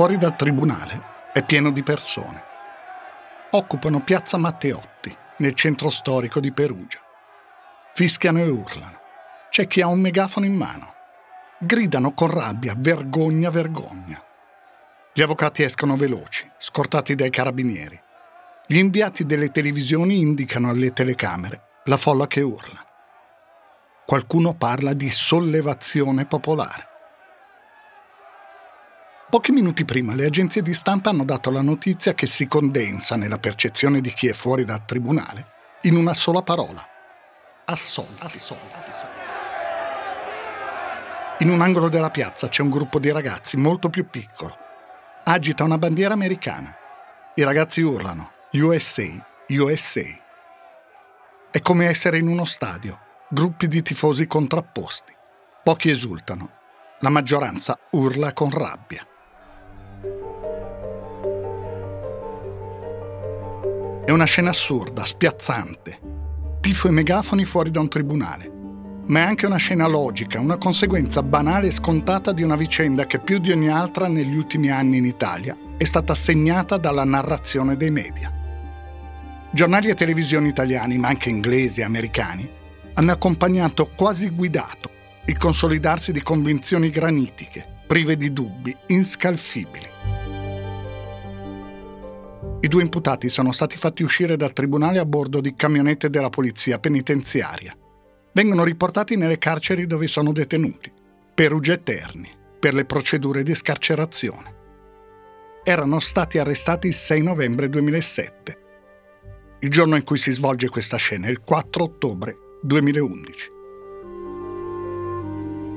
Fuori dal tribunale è pieno di persone. Occupano piazza Matteotti, nel centro storico di Perugia. Fischiano e urlano. C'è chi ha un megafono in mano. Gridano con rabbia, vergogna, vergogna. Gli avvocati escono veloci, scortati dai carabinieri. Gli inviati delle televisioni indicano alle telecamere la folla che urla. Qualcuno parla di sollevazione popolare. Pochi minuti prima le agenzie di stampa hanno dato la notizia che si condensa nella percezione di chi è fuori dal tribunale in una sola parola. Assolto. In un angolo della piazza c'è un gruppo di ragazzi molto più piccolo. Agita una bandiera americana. I ragazzi urlano USA, USA. È come essere in uno stadio, gruppi di tifosi contrapposti. Pochi esultano, la maggioranza urla con rabbia. È una scena assurda, spiazzante. Tifo e megafoni fuori da un tribunale. Ma è anche una scena logica, una conseguenza banale e scontata di una vicenda che più di ogni altra negli ultimi anni in Italia è stata segnata dalla narrazione dei media. Giornali e televisioni italiani, ma anche inglesi e americani, hanno accompagnato quasi guidato il consolidarsi di convinzioni granitiche, prive di dubbi, inscalfibili. I due imputati sono stati fatti uscire dal tribunale a bordo di camionette della polizia penitenziaria. Vengono riportati nelle carceri dove sono detenuti, Perugia e Terni, per le procedure di scarcerazione. Erano stati arrestati il 6 novembre 2007. Il giorno in cui si svolge questa scena il 4 ottobre 2011.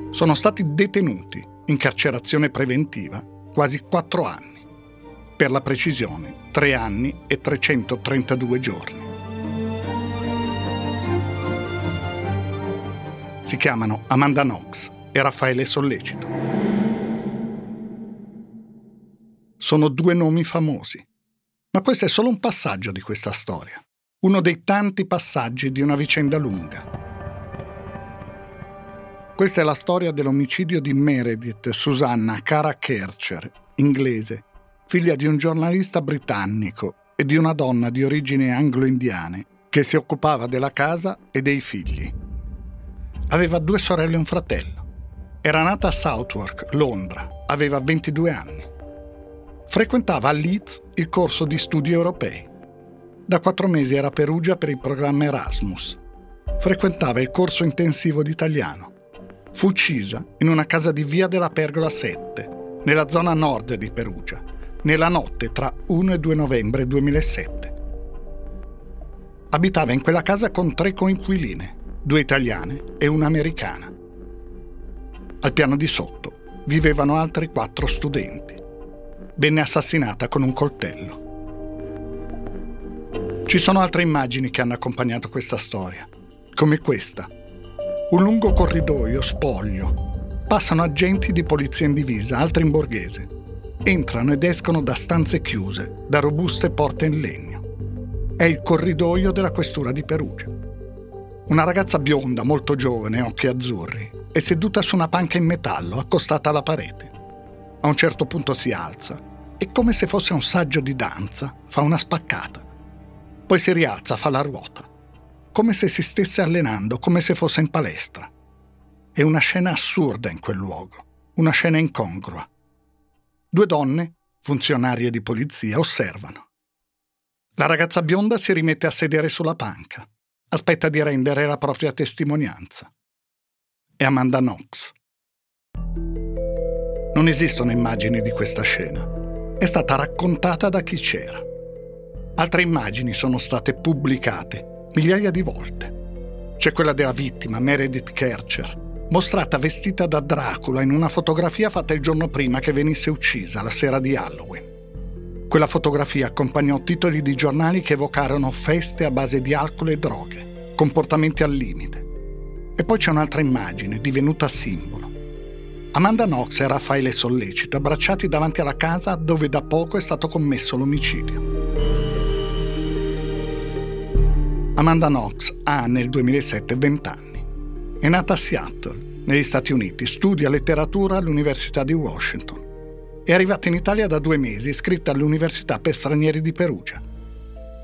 Sono stati detenuti in carcerazione preventiva quasi quattro anni per la precisione 3 anni e 332 giorni. Si chiamano Amanda Knox e Raffaele Sollecito. Sono due nomi famosi, ma questo è solo un passaggio di questa storia, uno dei tanti passaggi di una vicenda lunga. Questa è la storia dell'omicidio di Meredith Susanna Cara Kercher, inglese, figlia di un giornalista britannico e di una donna di origini anglo-indiane che si occupava della casa e dei figli. Aveva due sorelle e un fratello. Era nata a Southwark, Londra, aveva 22 anni. Frequentava a Leeds il corso di studi europei. Da quattro mesi era a Perugia per il programma Erasmus. Frequentava il corso intensivo di italiano. Fu uccisa in una casa di via della Pergola 7, nella zona nord di Perugia, nella notte tra 1 e 2 novembre 2007. Abitava in quella casa con tre coinquiline, due italiane e un'americana. Al piano di sotto vivevano altri quattro studenti. Venne assassinata con un coltello. Ci sono altre immagini che hanno accompagnato questa storia, come questa. Un lungo corridoio spoglio. Passano agenti di polizia in divisa, altri in borghese entrano ed escono da stanze chiuse, da robuste porte in legno. È il corridoio della questura di Perugia. Una ragazza bionda, molto giovane, occhi azzurri, è seduta su una panca in metallo accostata alla parete. A un certo punto si alza e come se fosse un saggio di danza fa una spaccata. Poi si rialza, fa la ruota, come se si stesse allenando, come se fosse in palestra. È una scena assurda in quel luogo, una scena incongrua Due donne, funzionarie di polizia, osservano. La ragazza bionda si rimette a sedere sulla panca. Aspetta di rendere la propria testimonianza. È Amanda Knox. Non esistono immagini di questa scena. È stata raccontata da chi c'era. Altre immagini sono state pubblicate migliaia di volte. C'è quella della vittima, Meredith Kercher, mostrata vestita da Dracula in una fotografia fatta il giorno prima che venisse uccisa, la sera di Halloween. Quella fotografia accompagnò titoli di giornali che evocarono feste a base di alcol e droghe, comportamenti al limite. E poi c'è un'altra immagine, divenuta simbolo. Amanda Knox e Raffaele Sollecito abbracciati davanti alla casa dove da poco è stato commesso l'omicidio. Amanda Knox ha nel 2007 20 anni. È nata a Seattle, negli Stati Uniti, studia letteratura all'Università di Washington. È arrivata in Italia da due mesi, iscritta all'Università per stranieri di Perugia.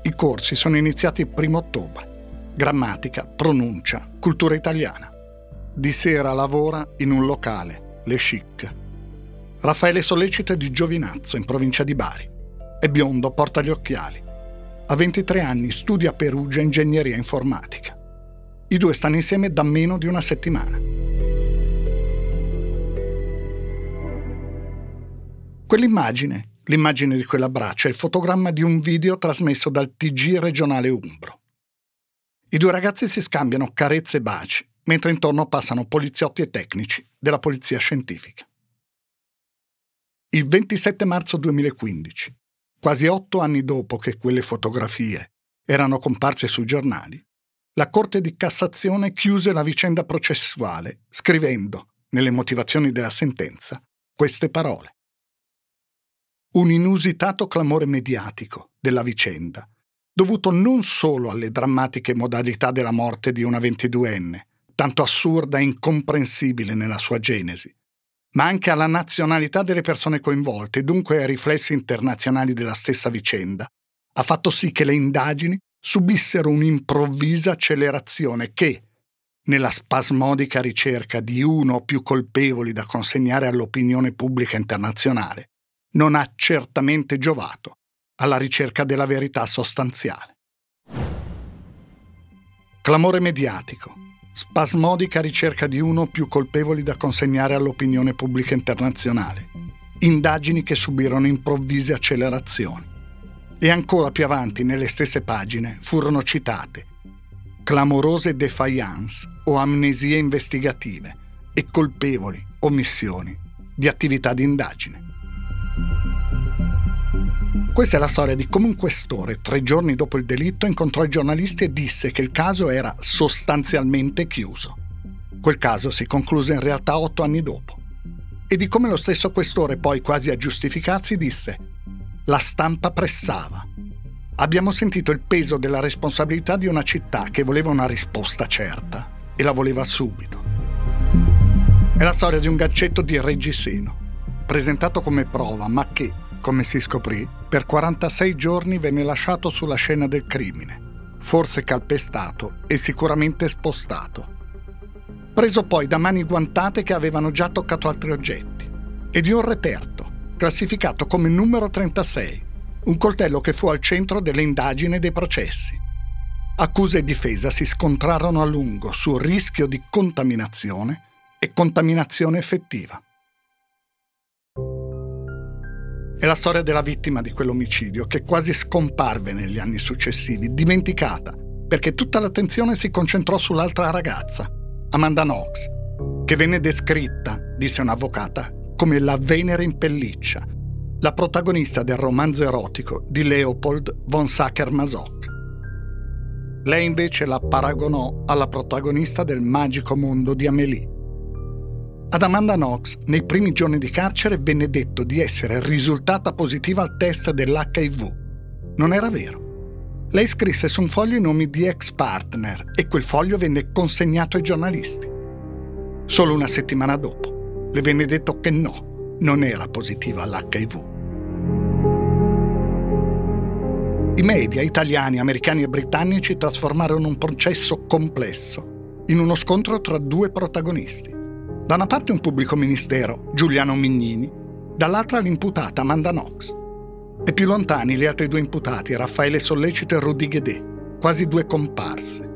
I corsi sono iniziati il primo ottobre. Grammatica, pronuncia, cultura italiana. Di sera lavora in un locale, Le Chic. Raffaele Sollecito è di Giovinazzo, in provincia di Bari. È biondo, porta gli occhiali. A 23 anni studia a Perugia ingegneria informatica. I due stanno insieme da meno di una settimana. Quell'immagine, l'immagine di quell'abbraccio, è il fotogramma di un video trasmesso dal TG regionale Umbro. I due ragazzi si scambiano carezze e baci, mentre intorno passano poliziotti e tecnici della polizia scientifica. Il 27 marzo 2015, quasi otto anni dopo che quelle fotografie erano comparse sui giornali, la Corte di Cassazione chiuse la vicenda processuale scrivendo, nelle motivazioni della sentenza, queste parole. Un inusitato clamore mediatico della vicenda, dovuto non solo alle drammatiche modalità della morte di una 22enne, tanto assurda e incomprensibile nella sua genesi, ma anche alla nazionalità delle persone coinvolte e dunque ai riflessi internazionali della stessa vicenda, ha fatto sì che le indagini subissero un'improvvisa accelerazione che, nella spasmodica ricerca di uno o più colpevoli da consegnare all'opinione pubblica internazionale, non ha certamente giovato alla ricerca della verità sostanziale. Clamore mediatico, spasmodica ricerca di uno o più colpevoli da consegnare all'opinione pubblica internazionale, indagini che subirono improvvise accelerazioni. E ancora più avanti, nelle stesse pagine, furono citate clamorose defiance o amnesie investigative e colpevoli omissioni di attività di indagine. Questa è la storia di come un questore, tre giorni dopo il delitto, incontrò i giornalisti e disse che il caso era sostanzialmente chiuso. Quel caso si concluse in realtà otto anni dopo. E di come lo stesso questore, poi quasi a giustificarsi, disse la stampa pressava. Abbiamo sentito il peso della responsabilità di una città che voleva una risposta certa e la voleva subito. È la storia di un gaccetto di Reggiseno, presentato come prova, ma che, come si scoprì, per 46 giorni venne lasciato sulla scena del crimine, forse calpestato e sicuramente spostato. Preso poi da mani guantate che avevano già toccato altri oggetti, e di un reperto, classificato come numero 36, un coltello che fu al centro delle indagini e dei processi. Accusa e difesa si scontrarono a lungo sul rischio di contaminazione e contaminazione effettiva. È la storia della vittima di quell'omicidio che quasi scomparve negli anni successivi, dimenticata, perché tutta l'attenzione si concentrò sull'altra ragazza, Amanda Knox, che venne descritta, disse un'avvocata, come la Venere in pelliccia, la protagonista del romanzo erotico di Leopold von Sacher-Masoch. Lei invece la paragonò alla protagonista del magico mondo di Amélie ad Amanda Knox, nei primi giorni di carcere, venne detto di essere risultata positiva al test dell'HIV. Non era vero. Lei scrisse su un foglio i nomi di ex partner e quel foglio venne consegnato ai giornalisti. Solo una settimana dopo le venne detto che no, non era positiva all'HIV. I media italiani, americani e britannici trasformarono un processo complesso in uno scontro tra due protagonisti. Da una parte un pubblico ministero, Giuliano Mignini, dall'altra l'imputata Amanda Knox. E più lontani gli altri due imputati, Raffaele Sollecito e Rudy Guedè, quasi due comparse.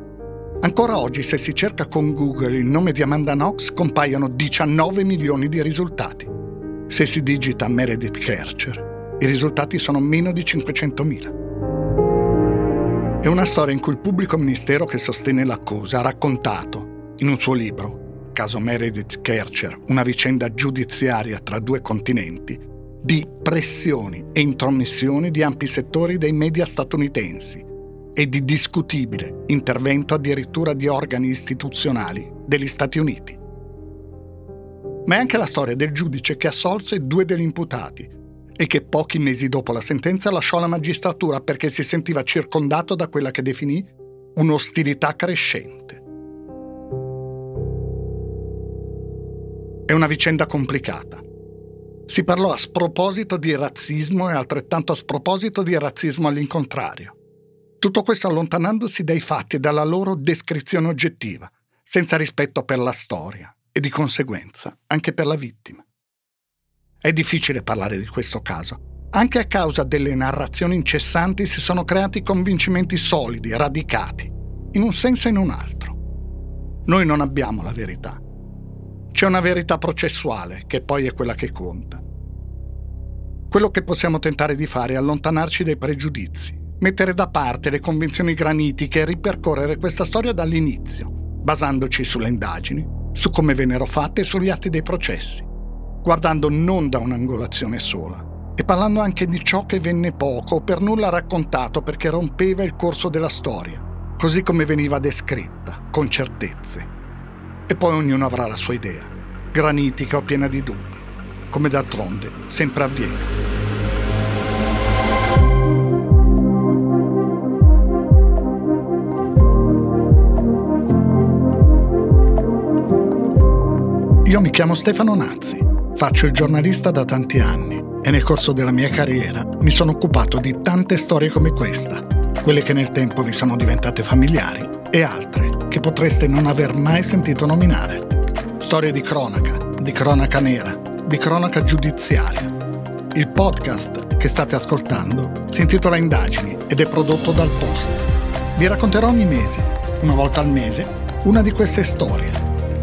Ancora oggi, se si cerca con Google il nome di Amanda Knox, compaiono 19 milioni di risultati. Se si digita Meredith Kercher, i risultati sono meno di 500.000. È una storia in cui il pubblico ministero che sostiene l'accusa ha raccontato, in un suo libro, caso Meredith Kercher, una vicenda giudiziaria tra due continenti, di pressioni e intromissioni di ampi settori dei media statunitensi e di discutibile intervento addirittura di organi istituzionali degli Stati Uniti. Ma è anche la storia del giudice che assolse due degli imputati e che pochi mesi dopo la sentenza lasciò la magistratura perché si sentiva circondato da quella che definì un'ostilità crescente. È una vicenda complicata. Si parlò a sproposito di razzismo e altrettanto a sproposito di razzismo all'incontrario. Tutto questo allontanandosi dai fatti e dalla loro descrizione oggettiva, senza rispetto per la storia e di conseguenza anche per la vittima. È difficile parlare di questo caso. Anche a causa delle narrazioni incessanti si sono creati convincimenti solidi, radicati, in un senso e in un altro. Noi non abbiamo la verità, c'è una verità processuale, che poi è quella che conta. Quello che possiamo tentare di fare è allontanarci dai pregiudizi, mettere da parte le convinzioni granitiche e ripercorrere questa storia dall'inizio, basandoci sulle indagini, su come vennero fatte e sugli atti dei processi, guardando non da un'angolazione sola e parlando anche di ciò che venne poco o per nulla raccontato perché rompeva il corso della storia, così come veniva descritta, con certezze e poi ognuno avrà la sua idea, granitica o piena di dubbi, come d'altronde sempre avviene. Io mi chiamo Stefano Nazzi, faccio il giornalista da tanti anni e nel corso della mia carriera mi sono occupato di tante storie come questa, quelle che nel tempo mi sono diventate familiari e altre che potreste non aver mai sentito nominare. Storie di cronaca, di cronaca nera, di cronaca giudiziaria. Il podcast che state ascoltando si intitola Indagini ed è prodotto dal Post. Vi racconterò ogni mese, una volta al mese, una di queste storie,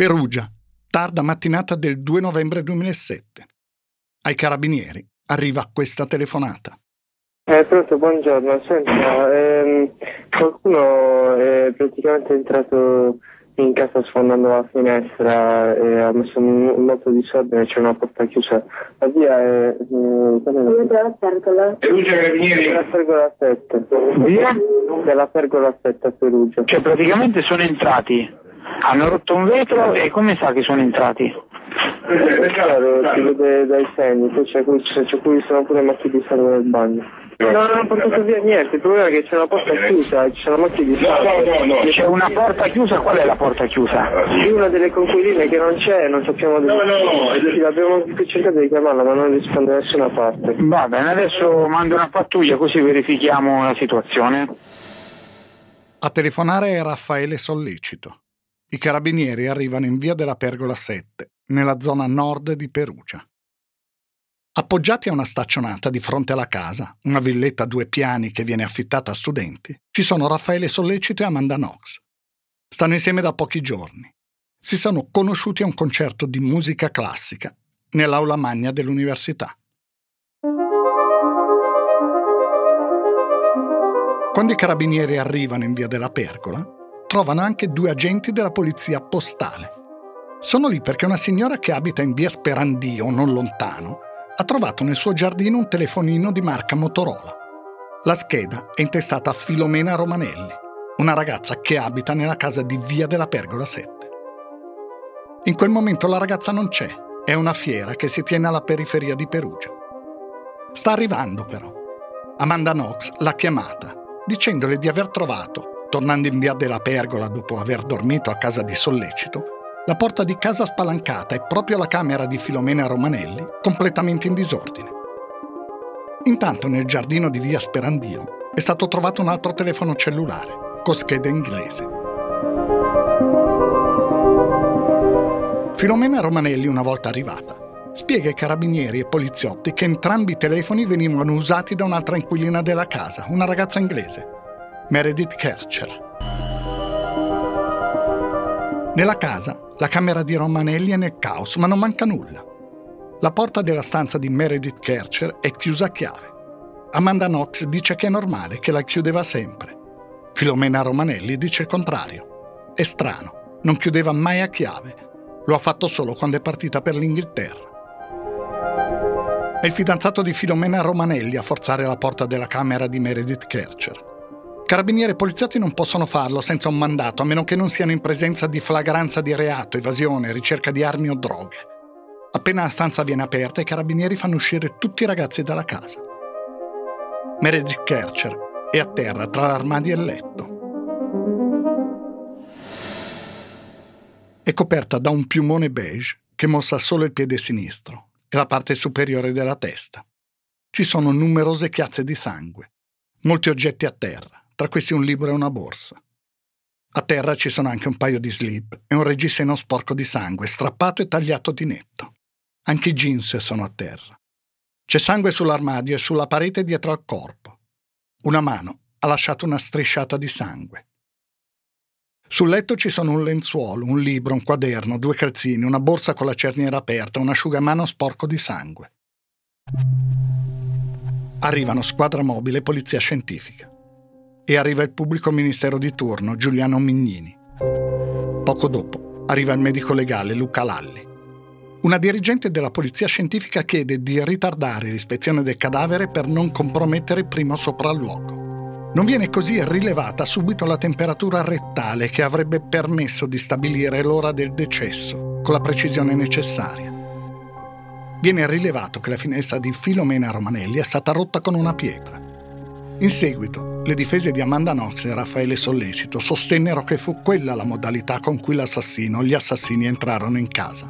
Perugia, tarda mattinata del 2 novembre 2007. Ai carabinieri arriva questa telefonata. Eh, pronto, buongiorno. Senta, ehm, qualcuno è praticamente entrato in casa sfondando la finestra e ha messo molto disordine, c'è una porta chiusa. La via è... Eh, Dove la pergola? Perugia Carabinieri? Della pergola 7. Via? Della pergola 7 a Perugia. Cioè praticamente sono entrati, hanno rotto un vetro e come sa che sono entrati? Claro, si vede dai segni, poi c'è qui, c'è qui sono pure macchie di sangue nel bagno. No, non ho portato via niente, il problema è che c'è una porta chiusa, c'è una macchia di sangue. No, no, no. C'è una porta chiusa, qual è la porta chiusa? Sì, una delle conquiline che non c'è, non sappiamo dove. No, no, sì, abbiamo cercato di chiamarla ma non risponde da nessuna parte. Va bene, adesso mando una pattuglia così verifichiamo la situazione. A telefonare è Raffaele Sollecito. I carabinieri arrivano in via della Pergola 7, nella zona nord di Perugia. Appoggiati a una staccionata di fronte alla casa, una villetta a due piani che viene affittata a studenti, ci sono Raffaele Sollecito e Amanda Knox. Stanno insieme da pochi giorni. Si sono conosciuti a un concerto di musica classica nell'aula magna dell'università. Quando i carabinieri arrivano in via della Pergola, trovano anche due agenti della polizia postale. Sono lì perché una signora che abita in via Sperandio, non lontano, ha trovato nel suo giardino un telefonino di marca Motorola. La scheda è intestata a Filomena Romanelli, una ragazza che abita nella casa di via della Pergola 7. In quel momento la ragazza non c'è, è una fiera che si tiene alla periferia di Perugia. Sta arrivando però. Amanda Knox l'ha chiamata, dicendole di aver trovato tornando in via della Pergola dopo aver dormito a casa di Sollecito, la porta di casa spalancata e proprio la camera di Filomena Romanelli completamente in disordine. Intanto nel giardino di via Sperandio è stato trovato un altro telefono cellulare, con scheda inglese. Filomena Romanelli, una volta arrivata, spiega ai carabinieri e poliziotti che entrambi i telefoni venivano usati da un'altra inquilina della casa, una ragazza inglese, Meredith Kercher. Nella casa, la camera di Romanelli è nel caos, ma non manca nulla. La porta della stanza di Meredith Kercher è chiusa a chiave. Amanda Knox dice che è normale, che la chiudeva sempre. Filomena Romanelli dice il contrario. È strano, non chiudeva mai a chiave. Lo ha fatto solo quando è partita per l'Inghilterra. È il fidanzato di Filomena Romanelli a forzare la porta della camera di Meredith Kercher. Carabinieri e poliziotti non possono farlo senza un mandato, a meno che non siano in presenza di flagranza di reato, evasione, ricerca di armi o droghe. Appena la stanza viene aperta, i carabinieri fanno uscire tutti i ragazzi dalla casa. Meredith Kercher è a terra tra l'armadio e il letto. È coperta da un piumone beige che mostra solo il piede sinistro e la parte superiore della testa. Ci sono numerose chiazze di sangue, molti oggetti a terra tra questi un libro e una borsa. A terra ci sono anche un paio di slip e un reggiseno sporco di sangue, strappato e tagliato di netto. Anche i jeans sono a terra. C'è sangue sull'armadio e sulla parete dietro al corpo. Una mano ha lasciato una strisciata di sangue. Sul letto ci sono un lenzuolo, un libro, un quaderno, due calzini, una borsa con la cerniera aperta, un asciugamano sporco di sangue. Arrivano squadra mobile e polizia scientifica e arriva il pubblico ministero di turno, Giuliano Mignini. Poco dopo arriva il medico legale Luca Lalli. Una dirigente della polizia scientifica chiede di ritardare l'ispezione del cadavere per non compromettere il primo sopralluogo. Non viene così rilevata subito la temperatura rettale che avrebbe permesso di stabilire l'ora del decesso con la precisione necessaria. Viene rilevato che la finestra di Filomena Romanelli è stata rotta con una pietra. In seguito, le difese di Amanda Knox e Raffaele Sollecito sostennero che fu quella la modalità con cui l'assassino o gli assassini entrarono in casa.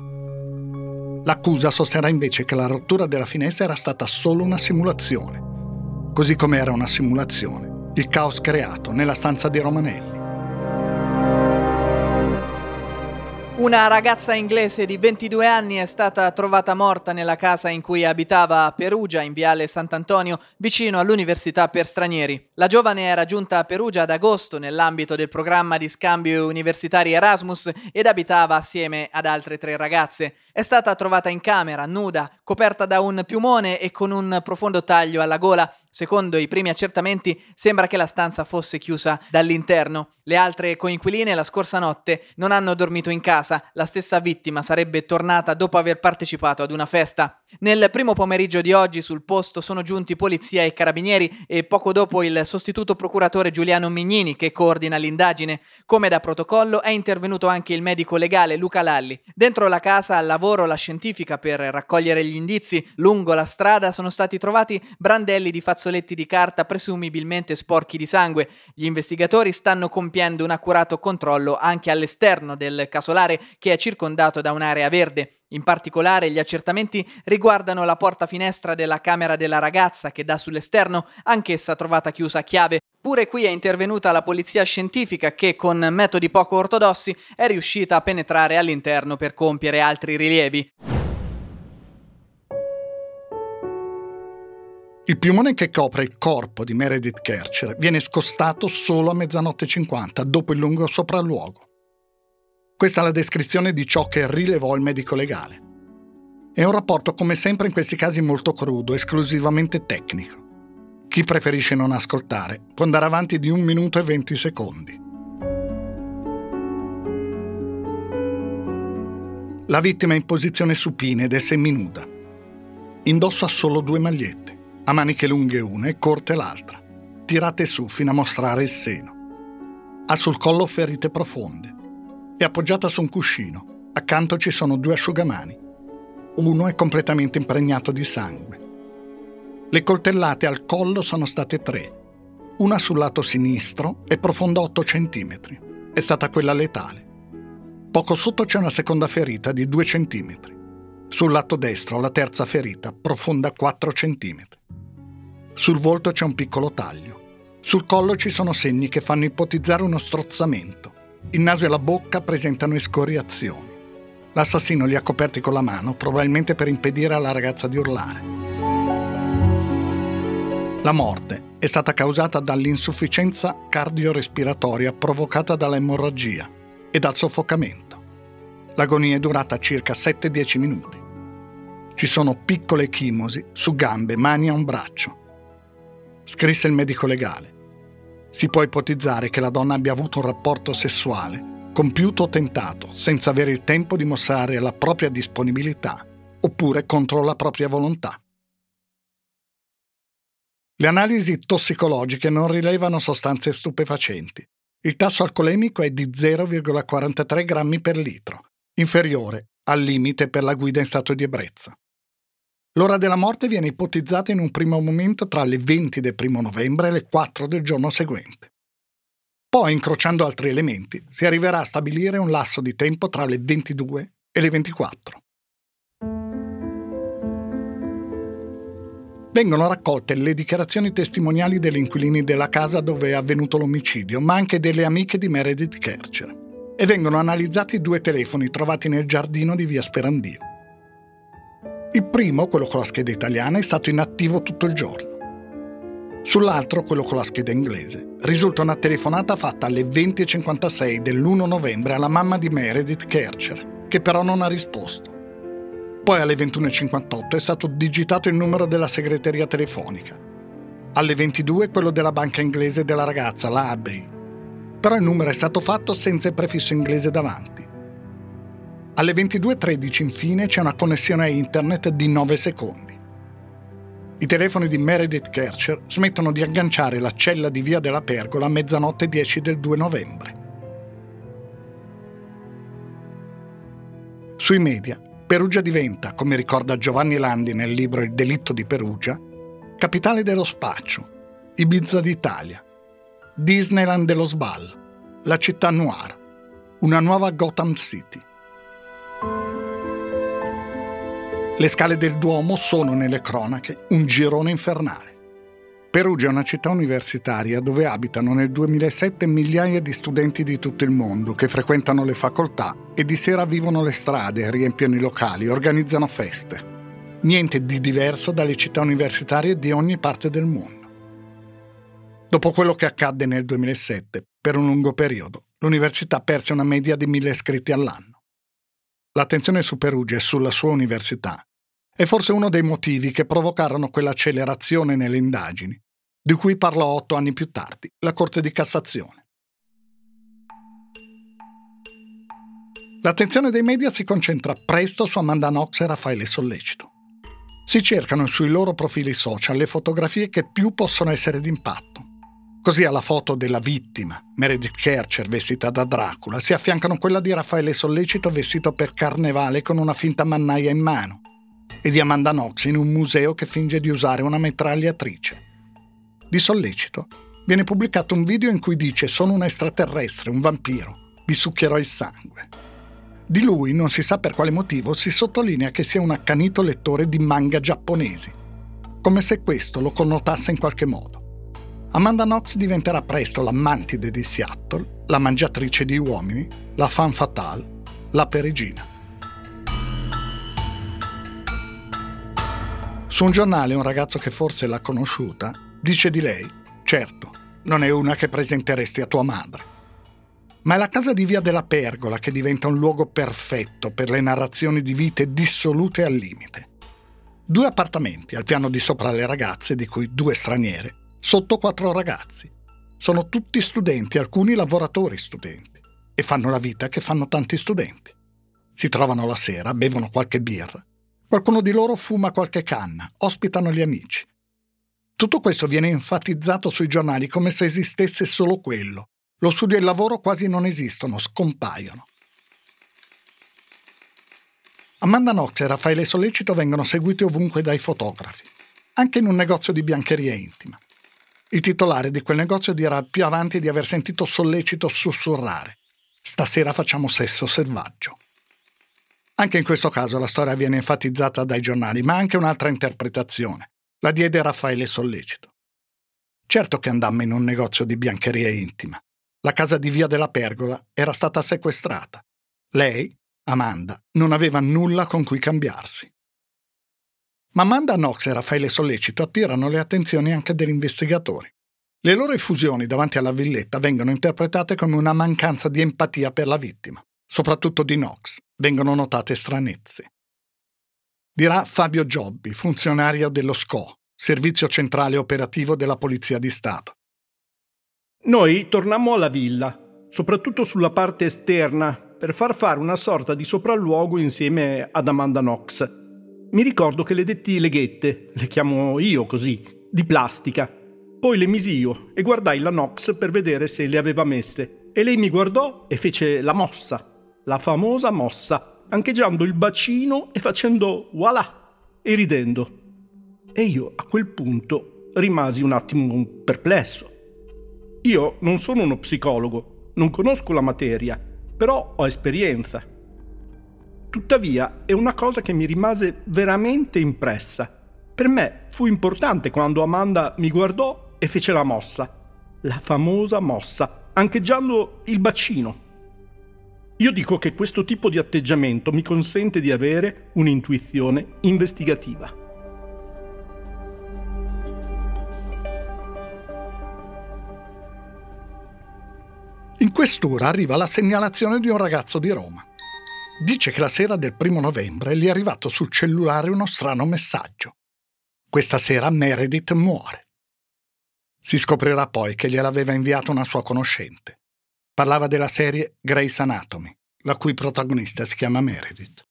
L'accusa sosterrà invece che la rottura della finestra era stata solo una simulazione, così come era una simulazione il caos creato nella stanza di Romanelli. Una ragazza inglese di 22 anni è stata trovata morta nella casa in cui abitava a Perugia, in viale Sant'Antonio, vicino all'Università per stranieri. La giovane era giunta a Perugia ad agosto nell'ambito del programma di scambio universitari Erasmus ed abitava assieme ad altre tre ragazze. È stata trovata in camera, nuda, coperta da un piumone e con un profondo taglio alla gola. Secondo i primi accertamenti sembra che la stanza fosse chiusa dall'interno. Le altre coinquiline la scorsa notte non hanno dormito in casa, la stessa vittima sarebbe tornata dopo aver partecipato ad una festa. Nel primo pomeriggio di oggi sul posto sono giunti polizia e carabinieri e poco dopo il sostituto procuratore Giuliano Mignini che coordina l'indagine. Come da protocollo è intervenuto anche il medico legale Luca Lalli. Dentro la casa al lavoro la scientifica per raccogliere gli indizi. Lungo la strada sono stati trovati brandelli di fazzoletti di carta presumibilmente sporchi di sangue. Gli investigatori stanno compiendo un accurato controllo anche all'esterno del casolare che è circondato da un'area verde. In particolare gli accertamenti riguardano la porta finestra della camera della ragazza che dà sull'esterno, anch'essa trovata chiusa a chiave. Pure qui è intervenuta la polizia scientifica che con metodi poco ortodossi è riuscita a penetrare all'interno per compiere altri rilievi. Il piumone che copre il corpo di Meredith Kercher viene scostato solo a mezzanotte 50 dopo il lungo sopralluogo. Questa è la descrizione di ciò che rilevò il medico legale. È un rapporto, come sempre in questi casi, molto crudo, esclusivamente tecnico. Chi preferisce non ascoltare può andare avanti di un minuto e venti secondi. La vittima è in posizione supina ed è seminuda. Indossa solo due magliette, a maniche lunghe una e corte l'altra, tirate su fino a mostrare il seno. Ha sul collo ferite profonde è appoggiata su un cuscino. Accanto ci sono due asciugamani. Uno è completamente impregnato di sangue. Le coltellate al collo sono state tre. Una sul lato sinistro è profonda 8 cm. È stata quella letale. Poco sotto c'è una seconda ferita di 2 cm. Sul lato destro la terza ferita, profonda 4 cm. Sul volto c'è un piccolo taglio. Sul collo ci sono segni che fanno ipotizzare uno strozzamento. Il naso e la bocca presentano escoriazioni. L'assassino li ha coperti con la mano, probabilmente per impedire alla ragazza di urlare. La morte è stata causata dall'insufficienza cardiorespiratoria provocata dall'emorragia e dal soffocamento. L'agonia è durata circa 7-10 minuti. Ci sono piccole chimosi su gambe, mani e un braccio. Scrisse il medico legale. Si può ipotizzare che la donna abbia avuto un rapporto sessuale compiuto o tentato senza avere il tempo di mostrare la propria disponibilità oppure contro la propria volontà. Le analisi tossicologiche non rilevano sostanze stupefacenti. Il tasso alcolemico è di 0,43 grammi per litro, inferiore al limite per la guida in stato di ebbrezza. L'ora della morte viene ipotizzata in un primo momento tra le 20 del primo novembre e le 4 del giorno seguente. Poi, incrociando altri elementi, si arriverà a stabilire un lasso di tempo tra le 22 e le 24. Vengono raccolte le dichiarazioni testimoniali degli inquilini della casa dove è avvenuto l'omicidio, ma anche delle amiche di Meredith Kercher, e vengono analizzati due telefoni trovati nel giardino di via Sperandio. Il primo, quello con la scheda italiana, è stato inattivo tutto il giorno. Sull'altro, quello con la scheda inglese, risulta una telefonata fatta alle 20.56 dell'1 novembre alla mamma di Meredith Kercher, che però non ha risposto. Poi alle 21.58 è stato digitato il numero della segreteria telefonica. Alle 22 quello della banca inglese della ragazza, la Abbey. Però il numero è stato fatto senza il prefisso inglese davanti. Alle 22.13 infine c'è una connessione a internet di 9 secondi. I telefoni di Meredith Kercher smettono di agganciare la cella di via della Pergola a mezzanotte 10 del 2 novembre. Sui media, Perugia diventa, come ricorda Giovanni Landi nel libro Il delitto di Perugia, capitale dello spaccio, Ibiza d'Italia, Disneyland dello Sbal, la città noir, una nuova Gotham City. Le scale del Duomo sono nelle cronache un girone infernale. Perugia è una città universitaria dove abitano nel 2007 migliaia di studenti di tutto il mondo che frequentano le facoltà e di sera vivono le strade, riempiono i locali, organizzano feste. Niente di diverso dalle città universitarie di ogni parte del mondo. Dopo quello che accadde nel 2007, per un lungo periodo, l'università perse una media di mille iscritti all'anno. L'attenzione su Perugia e sulla sua università è forse uno dei motivi che provocarono quell'accelerazione nelle indagini, di cui parlò otto anni più tardi la Corte di Cassazione. L'attenzione dei media si concentra presto su Amanda Knox e Raffaele Sollecito. Si cercano sui loro profili social le fotografie che più possono essere d'impatto. Così alla foto della vittima, Meredith Kercher vestita da Dracula, si affiancano quella di Raffaele Sollecito vestito per carnevale con una finta mannaia in mano, e di Amanda Knox in un museo che finge di usare una mitragliatrice. Di sollecito viene pubblicato un video in cui dice sono un extraterrestre, un vampiro, vi succhierò il sangue. Di lui, non si sa per quale motivo, si sottolinea che sia un accanito lettore di manga giapponesi, come se questo lo connotasse in qualche modo. Amanda Knox diventerà presto la mantide di Seattle, la mangiatrice di uomini, la fan fatale, la perigina. Su un giornale un ragazzo che forse l'ha conosciuta dice di lei, certo, non è una che presenteresti a tua madre. Ma è la casa di Via della Pergola che diventa un luogo perfetto per le narrazioni di vite dissolute al limite. Due appartamenti, al piano di sopra le ragazze, di cui due straniere, sotto quattro ragazzi. Sono tutti studenti, alcuni lavoratori studenti, e fanno la vita che fanno tanti studenti. Si trovano la sera, bevono qualche birra Qualcuno di loro fuma qualche canna, ospitano gli amici. Tutto questo viene enfatizzato sui giornali come se esistesse solo quello. Lo studio e il lavoro quasi non esistono, scompaiono. Amanda Knox e Raffaele Sollecito vengono seguiti ovunque dai fotografi, anche in un negozio di biancheria intima. Il titolare di quel negozio dirà più avanti di aver sentito Sollecito sussurrare: Stasera facciamo sesso selvaggio. Anche in questo caso la storia viene enfatizzata dai giornali, ma anche un'altra interpretazione. La diede Raffaele Sollecito. Certo che andammo in un negozio di biancheria intima. La casa di Via della Pergola era stata sequestrata. Lei, Amanda, non aveva nulla con cui cambiarsi. Ma Amanda Knox e Raffaele Sollecito attirano le attenzioni anche degli investigatori. Le loro effusioni davanti alla villetta vengono interpretate come una mancanza di empatia per la vittima soprattutto di Knox, vengono notate stranezze. Dirà Fabio Giobbi, funzionario dello SCO, Servizio Centrale Operativo della Polizia di Stato. Noi tornammo alla villa. soprattutto sulla parte esterna, per far fare una sorta di sopralluogo insieme ad Amanda Knox. Mi ricordo che le detti leghette, le chiamo io così, di plastica. Poi le misi io e guardai la Knox per vedere se le aveva messe. E lei mi guardò e fece la mossa, la famosa mossa, ancheggiando il bacino e facendo voilà e ridendo. E io a quel punto rimasi un attimo perplesso. Io non sono uno psicologo, non conosco la materia, però ho esperienza. Tuttavia è una cosa che mi rimase veramente impressa. Per me fu importante quando Amanda mi guardò e fece la mossa, la famosa mossa, ancheggiando il bacino. Io dico che questo tipo di atteggiamento mi consente di avere un'intuizione investigativa. In questura arriva la segnalazione di un ragazzo di Roma. Dice che la sera del primo novembre gli è arrivato sul cellulare uno strano messaggio. Questa sera Meredith muore. Si scoprirà poi che gliel'aveva inviato una sua conoscente. Parlava della serie Grey's Anatomy, la cui protagonista si chiama Meredith.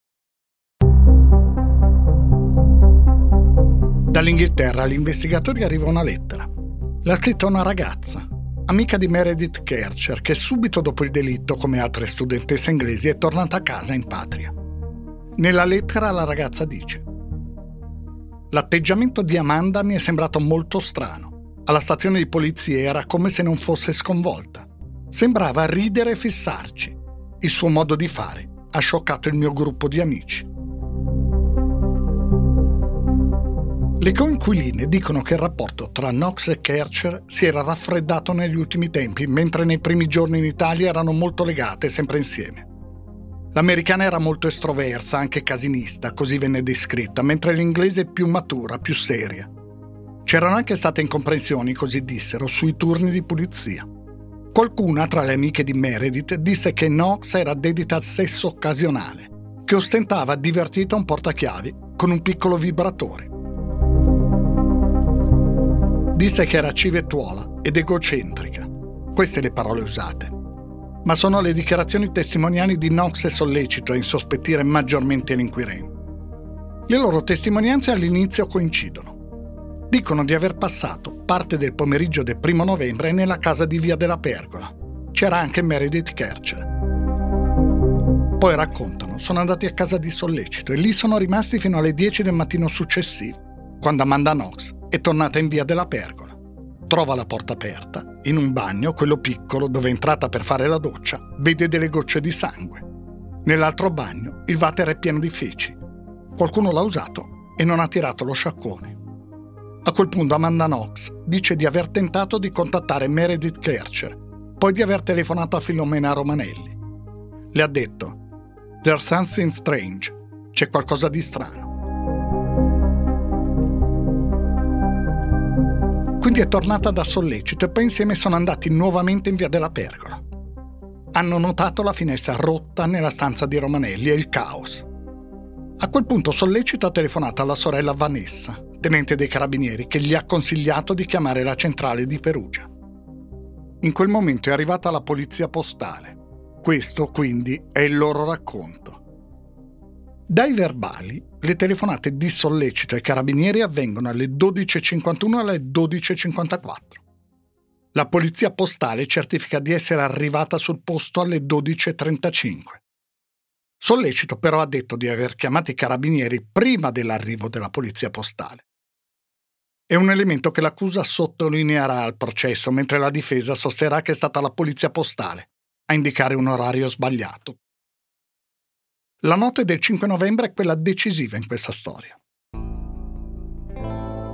Dall'Inghilterra agli investigatori arriva una lettera. L'ha scritta una ragazza, amica di Meredith Kercher, che subito dopo il delitto, come altre studentesse inglesi, è tornata a casa in patria. Nella lettera la ragazza dice L'atteggiamento di Amanda mi è sembrato molto strano. Alla stazione di polizia era come se non fosse sconvolta. Sembrava ridere e fissarci. Il suo modo di fare ha scioccato il mio gruppo di amici. Le coinquiline dicono che il rapporto tra Knox e Kercher si era raffreddato negli ultimi tempi, mentre nei primi giorni in Italia erano molto legate, sempre insieme. L'americana era molto estroversa, anche casinista, così venne descritta, mentre l'inglese più matura, più seria. C'erano anche state incomprensioni, così dissero, sui turni di pulizia. Qualcuna tra le amiche di Meredith disse che Knox era dedita al sesso occasionale, che ostentava divertita un portachiavi con un piccolo vibratore Disse che era civettuola ed egocentrica. Queste le parole usate. Ma sono le dichiarazioni testimoniali di Knox e Sollecito a insospettire maggiormente l'inquirente. Le loro testimonianze all'inizio coincidono. Dicono di aver passato parte del pomeriggio del primo novembre nella casa di Via della Pergola. C'era anche Meredith Kercher. Poi raccontano, sono andati a casa di Sollecito e lì sono rimasti fino alle 10 del mattino successivo, quando Amanda Knox è tornata in via della Pergola. Trova la porta aperta, in un bagno, quello piccolo dove è entrata per fare la doccia, vede delle gocce di sangue. Nell'altro bagno il water è pieno di feci. Qualcuno l'ha usato e non ha tirato lo sciacquone. A quel punto Amanda Knox dice di aver tentato di contattare Meredith Kercher, poi di aver telefonato a Filomena Romanelli. Le ha detto: There's something strange, c'è qualcosa di strano. Quindi è tornata da sollecito e poi insieme sono andati nuovamente in via della Pergola. Hanno notato la finestra rotta nella stanza di Romanelli e il caos. A quel punto Sollecito ha telefonato alla sorella Vanessa, tenente dei carabinieri, che gli ha consigliato di chiamare la centrale di Perugia. In quel momento è arrivata la polizia postale. Questo quindi è il loro racconto. Dai verbali, le telefonate di sollecito ai carabinieri avvengono alle 12.51 e alle 12.54. La polizia postale certifica di essere arrivata sul posto alle 12.35. Sollecito però ha detto di aver chiamato i carabinieri prima dell'arrivo della polizia postale. È un elemento che l'accusa sottolineerà al processo, mentre la difesa sosterrà che è stata la polizia postale a indicare un orario sbagliato, la notte del 5 novembre è quella decisiva in questa storia.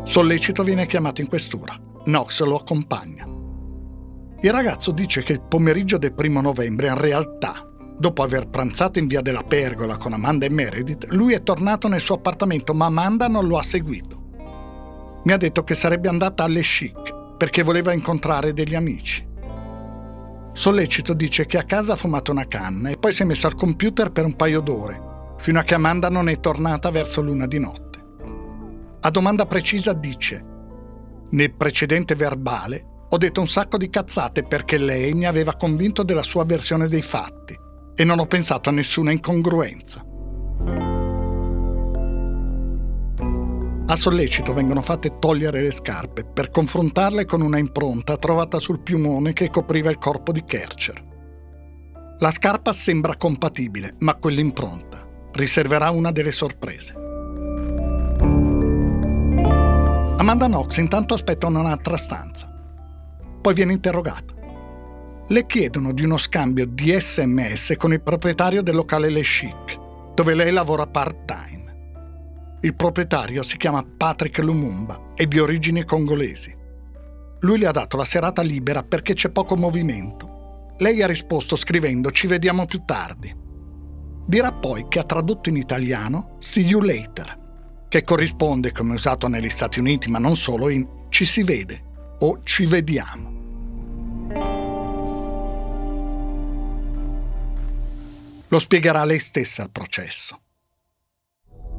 Sollecito viene chiamato in questura. Knox lo accompagna. Il ragazzo dice che il pomeriggio del primo novembre, in realtà, dopo aver pranzato in via della Pergola con Amanda e Meredith, lui è tornato nel suo appartamento, ma Amanda non lo ha seguito. Mi ha detto che sarebbe andata alle chic perché voleva incontrare degli amici. Sollecito dice che a casa ha fumato una canna e poi si è messo al computer per un paio d'ore, fino a che Amanda non è tornata verso l'una di notte. A domanda precisa dice, nel precedente verbale Ho detto un sacco di cazzate perché lei mi aveva convinto della sua versione dei fatti e non ho pensato a nessuna incongruenza. A sollecito vengono fatte togliere le scarpe per confrontarle con una impronta trovata sul piumone che copriva il corpo di Kercher. La scarpa sembra compatibile, ma quell'impronta riserverà una delle sorprese. Amanda Knox intanto aspetta un'altra stanza. Poi viene interrogata. Le chiedono di uno scambio di sms con il proprietario del locale Le Chic, dove lei lavora part-time. Il proprietario si chiama Patrick Lumumba, è di origini congolesi. Lui le ha dato la serata libera perché c'è poco movimento. Lei ha risposto scrivendo ci vediamo più tardi. Dirà poi che ha tradotto in italiano See you later, che corrisponde, come usato negli Stati Uniti ma non solo, in ci si vede o ci vediamo. Lo spiegherà lei stessa al processo.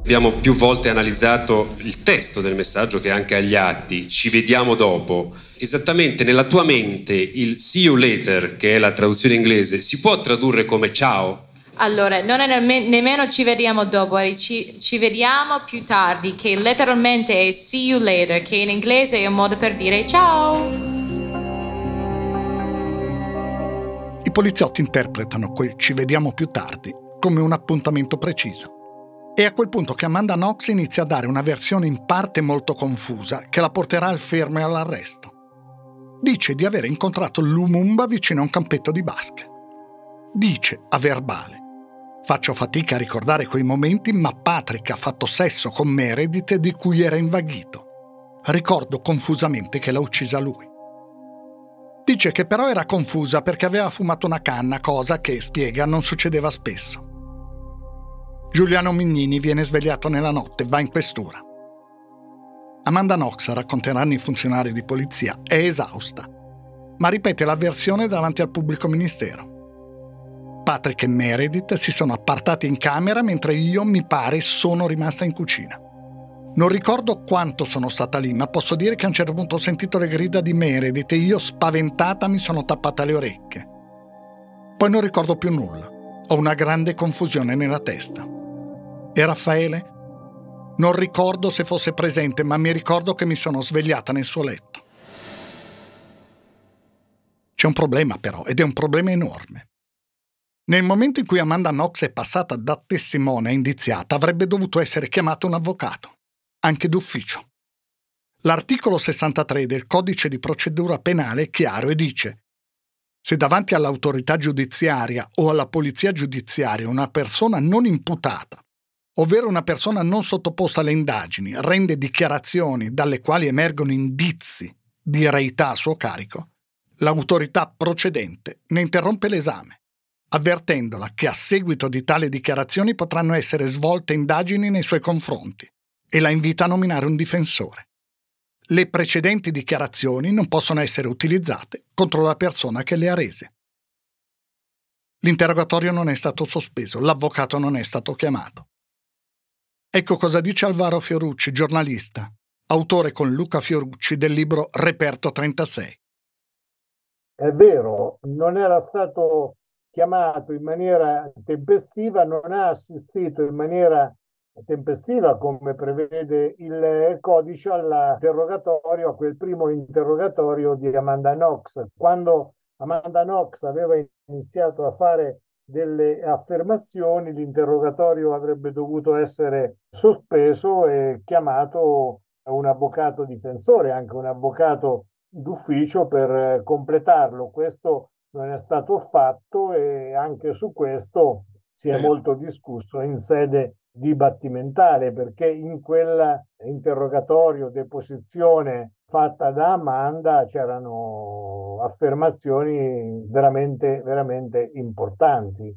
Abbiamo più volte analizzato il testo del messaggio che anche agli atti, ci vediamo dopo. Esattamente nella tua mente il see you later, che è la traduzione inglese, si può tradurre come ciao? Allora, non è nemmeno ci vediamo dopo, ci, ci, vediamo più tardi, che letteralmente è see you later, che in inglese è un modo per dire ciao. I poliziotti interpretano quel ci vediamo più tardi come un appuntamento preciso. È a quel punto che Amanda Knox inizia a dare una versione in parte molto confusa che la porterà al fermo e all'arresto. Dice di aver incontrato Lumumba vicino a un campetto di basche. Dice, a verbale, faccio fatica a ricordare quei momenti, ma Patrick ha fatto sesso con Meredith di cui era invaghito. Ricordo confusamente che l'ha uccisa lui. Dice che però era confusa perché aveva fumato una canna, cosa che, spiega, non succedeva spesso. Giuliano Mignini viene svegliato nella notte, va in questura. Amanda Knox, racconteranno i funzionari di polizia, è esausta, ma ripete la versione davanti al pubblico ministero. Patrick e Meredith si sono appartati in camera mentre io, mi pare, sono rimasta in cucina. Non ricordo quanto sono stata lì, ma posso dire che a un certo punto ho sentito le grida di Meredith e io, spaventata, mi sono tappata le orecchie. Poi non ricordo più nulla. Ho una grande confusione nella testa. E Raffaele? Non ricordo se fosse presente, ma mi ricordo che mi sono svegliata nel suo letto. C'è un problema però, ed è un problema enorme. Nel momento in cui Amanda Knox è passata da testimone a indiziata, avrebbe dovuto essere chiamato un avvocato, anche d'ufficio. L'articolo 63 del codice di procedura penale è chiaro e dice se davanti all'autorità giudiziaria o alla polizia giudiziaria una persona non imputata ovvero una persona non sottoposta alle indagini, rende dichiarazioni dalle quali emergono indizi di reità a suo carico, l'autorità procedente ne interrompe l'esame, avvertendola che a seguito di tali dichiarazioni potranno essere svolte indagini nei suoi confronti e la invita a nominare un difensore. Le precedenti dichiarazioni non possono essere utilizzate contro la persona che le ha rese. L'interrogatorio non è stato sospeso, l'avvocato non è stato chiamato. Ecco cosa dice Alvaro Fiorucci, giornalista, autore con Luca Fiorucci del libro Reperto 36. È vero, non era stato chiamato in maniera tempestiva, non ha assistito in maniera tempestiva come prevede il codice all'interrogatorio, a quel primo interrogatorio di Amanda Knox. Quando Amanda Knox aveva iniziato a fare delle affermazioni, l'interrogatorio avrebbe dovuto essere sospeso e chiamato un avvocato difensore, anche un avvocato d'ufficio per completarlo. Questo non è stato fatto e anche su questo si è molto discusso in sede dibattimentale perché in quell'interrogatorio, deposizione fatta da Amanda c'erano affermazioni veramente, veramente importanti.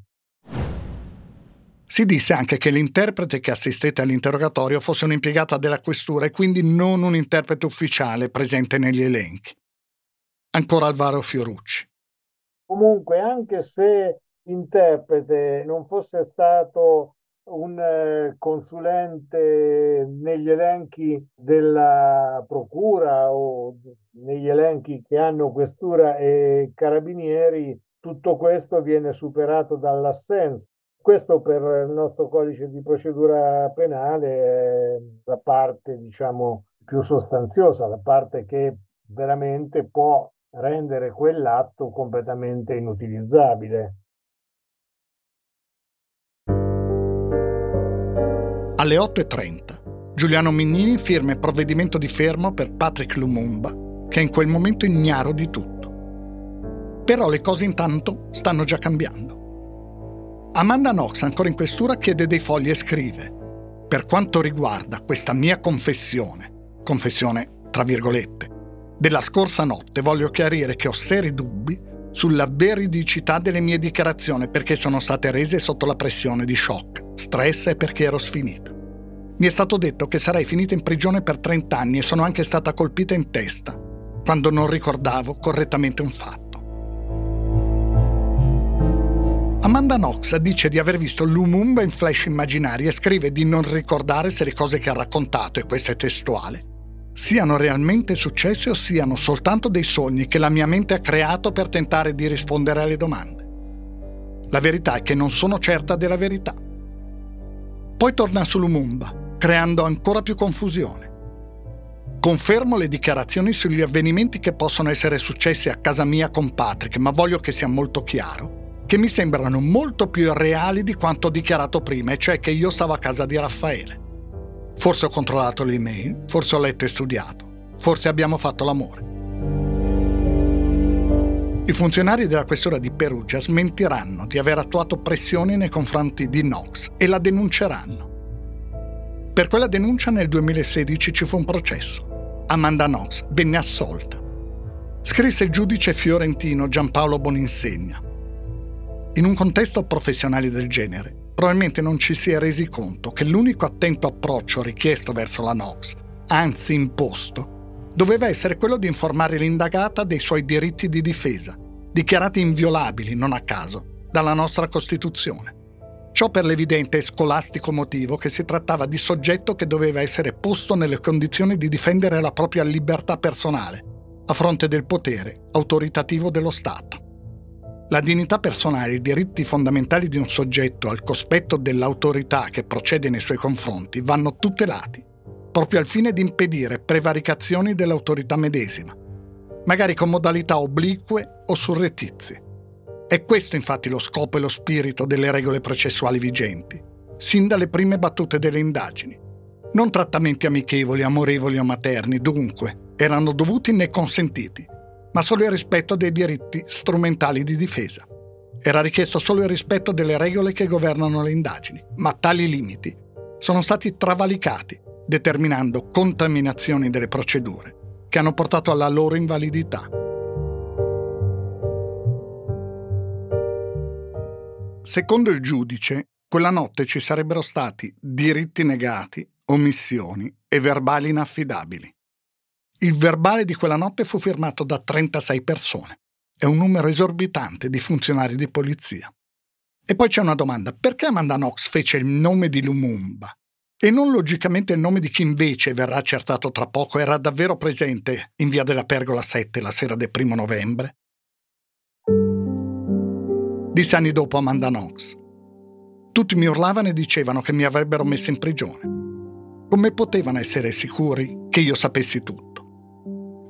Si disse anche che l'interprete che assistette all'interrogatorio fosse un'impiegata della questura e quindi non un interprete ufficiale presente negli elenchi. Ancora Alvaro Fiorucci. Comunque, anche se l'interprete non fosse stato un eh, consulente negli elenchi della procura o negli elenchi che hanno questura e carabinieri, tutto questo viene superato dall'assenza. Questo per il nostro codice di procedura penale è la parte, diciamo, più sostanziosa, la parte che veramente può rendere quell'atto completamente inutilizzabile. Alle 8.30 Giuliano Minnini firma il provvedimento di fermo per Patrick Lumumba, che è in quel momento ignaro di tutto. Però le cose intanto stanno già cambiando. Amanda Knox, ancora in questura, chiede dei fogli e scrive Per quanto riguarda questa mia confessione, confessione tra virgolette, della scorsa notte voglio chiarire che ho seri dubbi sulla veridicità delle mie dichiarazioni perché sono state rese sotto la pressione di shock, stress e perché ero sfinita. Mi è stato detto che sarei finita in prigione per 30 anni e sono anche stata colpita in testa, quando non ricordavo correttamente un fatto. Amanda Knox dice di aver visto Lumumba in flash immaginari e scrive di non ricordare se le cose che ha raccontato, e questo è testuale, siano realmente successe o siano soltanto dei sogni che la mia mente ha creato per tentare di rispondere alle domande. La verità è che non sono certa della verità. Poi torna su Lumumba, creando ancora più confusione. Confermo le dichiarazioni sugli avvenimenti che possono essere successi a casa mia con Patrick, ma voglio che sia molto chiaro che mi sembrano molto più irreali di quanto dichiarato prima, e cioè che io stavo a casa di Raffaele. Forse ho controllato le email, forse ho letto e studiato, forse abbiamo fatto l'amore. I funzionari della questura di Perugia smentiranno di aver attuato pressioni nei confronti di Knox e la denunceranno. Per quella denuncia nel 2016 ci fu un processo. Amanda Knox venne assolta. Scrisse il giudice fiorentino Giampaolo Boninsegna. In un contesto professionale del genere, probabilmente non ci si è resi conto che l'unico attento approccio richiesto verso la Knox, anzi imposto, doveva essere quello di informare l'indagata dei suoi diritti di difesa, dichiarati inviolabili, non a caso, dalla nostra Costituzione. Ciò per l'evidente e scolastico motivo che si trattava di soggetto che doveva essere posto nelle condizioni di difendere la propria libertà personale, a fronte del potere autoritativo dello Stato. La dignità personale e i diritti fondamentali di un soggetto al cospetto dell'autorità che procede nei suoi confronti vanno tutelati, proprio al fine di impedire prevaricazioni dell'autorità medesima, magari con modalità oblique o surrettizie. È questo infatti lo scopo e lo spirito delle regole processuali vigenti, sin dalle prime battute delle indagini. Non trattamenti amichevoli, amorevoli o materni, dunque, erano dovuti né consentiti, ma solo il rispetto dei diritti strumentali di difesa. Era richiesto solo il rispetto delle regole che governano le indagini, ma tali limiti sono stati travalicati, determinando contaminazioni delle procedure che hanno portato alla loro invalidità. Secondo il giudice, quella notte ci sarebbero stati diritti negati, omissioni e verbali inaffidabili. Il verbale di quella notte fu firmato da 36 persone. È un numero esorbitante di funzionari di polizia. E poi c'è una domanda, perché Amanda Knox fece il nome di Lumumba e non logicamente il nome di chi invece verrà accertato tra poco era davvero presente in via della Pergola 7 la sera del primo novembre? Disse anni dopo Amanda Knox. Tutti mi urlavano e dicevano che mi avrebbero messo in prigione. Come potevano essere sicuri che io sapessi tutto?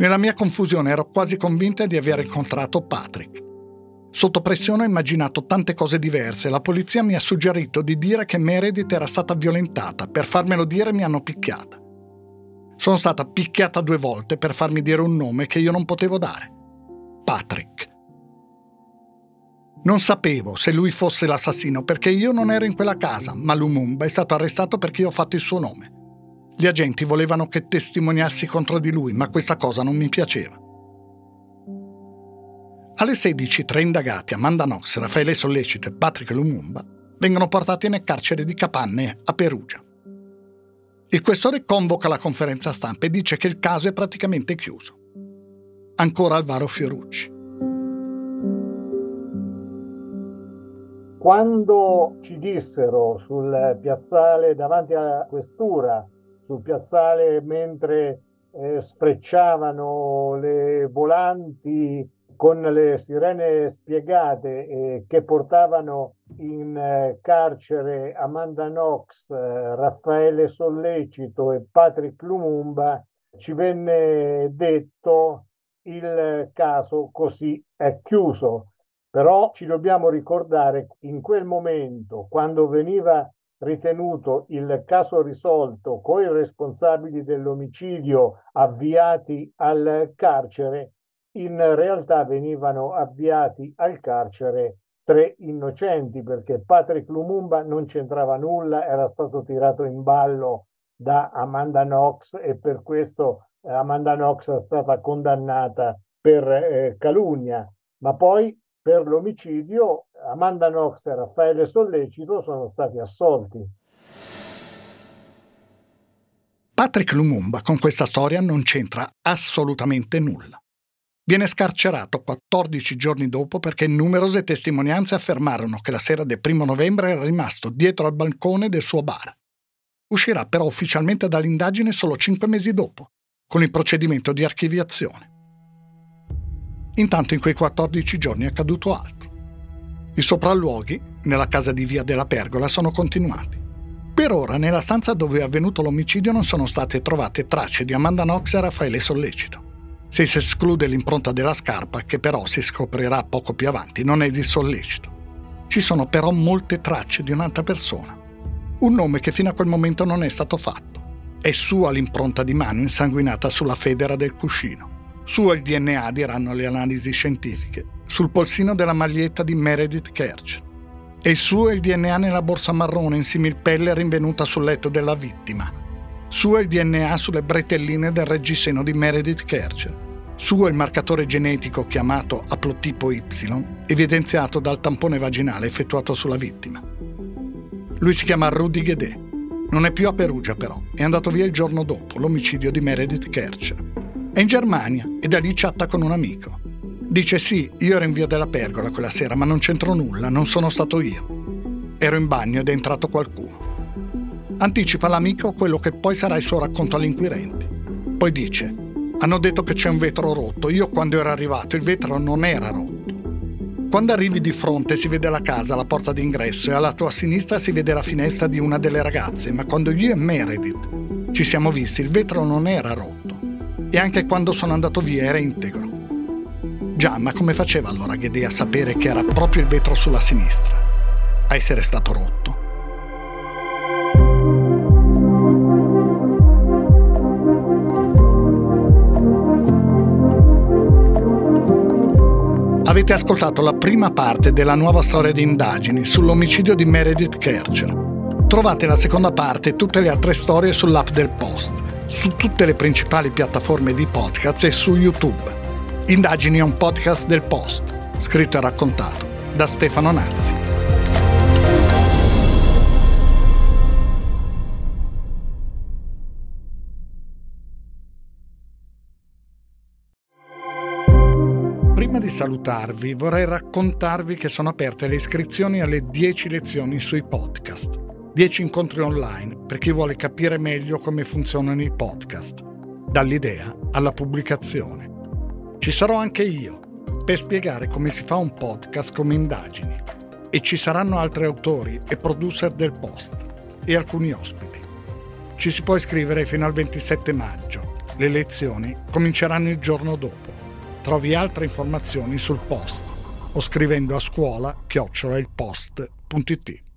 Nella mia confusione ero quasi convinta di aver incontrato Patrick. Sotto pressione ho immaginato tante cose diverse. La polizia mi ha suggerito di dire che Meredith era stata violentata. Per farmelo dire mi hanno picchiata. Sono stata picchiata due volte per farmi dire un nome che io non potevo dare. Patrick. Non sapevo se lui fosse l'assassino perché io non ero in quella casa, ma Lumumba è stato arrestato perché io ho fatto il suo nome. Gli agenti volevano che testimoniassi contro di lui, ma questa cosa non mi piaceva. Alle 16 tre indagati, Amanda Knox, Raffaele Sollecito e Patrick Lumumba, vengono portati nel carcere di Capanne a Perugia. Il questore convoca la conferenza stampa e dice che il caso è praticamente chiuso. Ancora Alvaro Fiorucci. quando ci dissero sul piazzale davanti alla questura, sul piazzale mentre eh, sfrecciavano le volanti con le sirene spiegate eh, che portavano in eh, carcere Amanda Knox, eh, Raffaele Sollecito e Patrick Lumumba, ci venne detto il caso così è chiuso. Però ci dobbiamo ricordare in quel momento, quando veniva ritenuto il caso risolto con i responsabili dell'omicidio avviati al carcere, in realtà venivano avviati al carcere tre innocenti perché Patrick Lumumba non c'entrava nulla, era stato tirato in ballo da Amanda Knox e per questo Amanda Knox è stata condannata per eh, calunnia, ma poi per l'omicidio Amanda Knox e Raffaele Sollecito sono stati assolti. Patrick Lumumba con questa storia non c'entra assolutamente nulla. Viene scarcerato 14 giorni dopo perché numerose testimonianze affermarono che la sera del primo novembre era rimasto dietro al balcone del suo bar. Uscirà però ufficialmente dall'indagine solo 5 mesi dopo, con il procedimento di archiviazione. Intanto in quei 14 giorni è accaduto altro. I sopralluoghi, nella casa di Via della Pergola, sono continuati. Per ora, nella stanza dove è avvenuto l'omicidio non sono state trovate tracce di Amanda Knox e Raffaele Sollecito. Se si esclude l'impronta della scarpa, che però si scoprirà poco più avanti, non di sollecito. Ci sono però molte tracce di un'altra persona. Un nome che fino a quel momento non è stato fatto. È sua l'impronta di mano insanguinata sulla federa del cuscino. Suo il DNA, diranno le analisi scientifiche, sul polsino della maglietta di Meredith Kerch. E suo il DNA nella borsa marrone in similpelle rinvenuta sul letto della vittima. Suo il DNA sulle bretelline del reggiseno di Meredith Kerch. Suo il marcatore genetico chiamato aplotipo Y, evidenziato dal tampone vaginale effettuato sulla vittima. Lui si chiama Rudy Guedet. Non è più a Perugia però, è andato via il giorno dopo l'omicidio di Meredith Kerch. È in Germania e da lì chatta con un amico. Dice sì, io ero in via della Pergola quella sera, ma non c'entro nulla, non sono stato io. Ero in bagno ed è entrato qualcuno. Anticipa l'amico quello che poi sarà il suo racconto agli inquirenti. Poi dice, hanno detto che c'è un vetro rotto, io quando ero arrivato il vetro non era rotto. Quando arrivi di fronte si vede la casa, la porta d'ingresso e alla tua sinistra si vede la finestra di una delle ragazze, ma quando io e Meredith ci siamo visti il vetro non era rotto e anche quando sono andato via era integro. Già, ma come faceva allora Ghede a sapere che era proprio il vetro sulla sinistra, a essere stato rotto? Avete ascoltato la prima parte della nuova storia di indagini sull'omicidio di Meredith Kercher. Trovate la seconda parte e tutte le altre storie sull'app del Post su tutte le principali piattaforme di podcast e su YouTube. Indagini è un podcast del Post, scritto e raccontato da Stefano Nazzi. Prima di salutarvi vorrei raccontarvi che sono aperte le iscrizioni alle 10 lezioni sui podcast 10 incontri online per chi vuole capire meglio come funzionano i podcast, dall'idea alla pubblicazione. Ci sarò anche io per spiegare come si fa un podcast come indagini e ci saranno altri autori e producer del post e alcuni ospiti. Ci si può iscrivere fino al 27 maggio. Le lezioni cominceranno il giorno dopo. Trovi altre informazioni sul post o scrivendo a scuola chiocciola il post.it.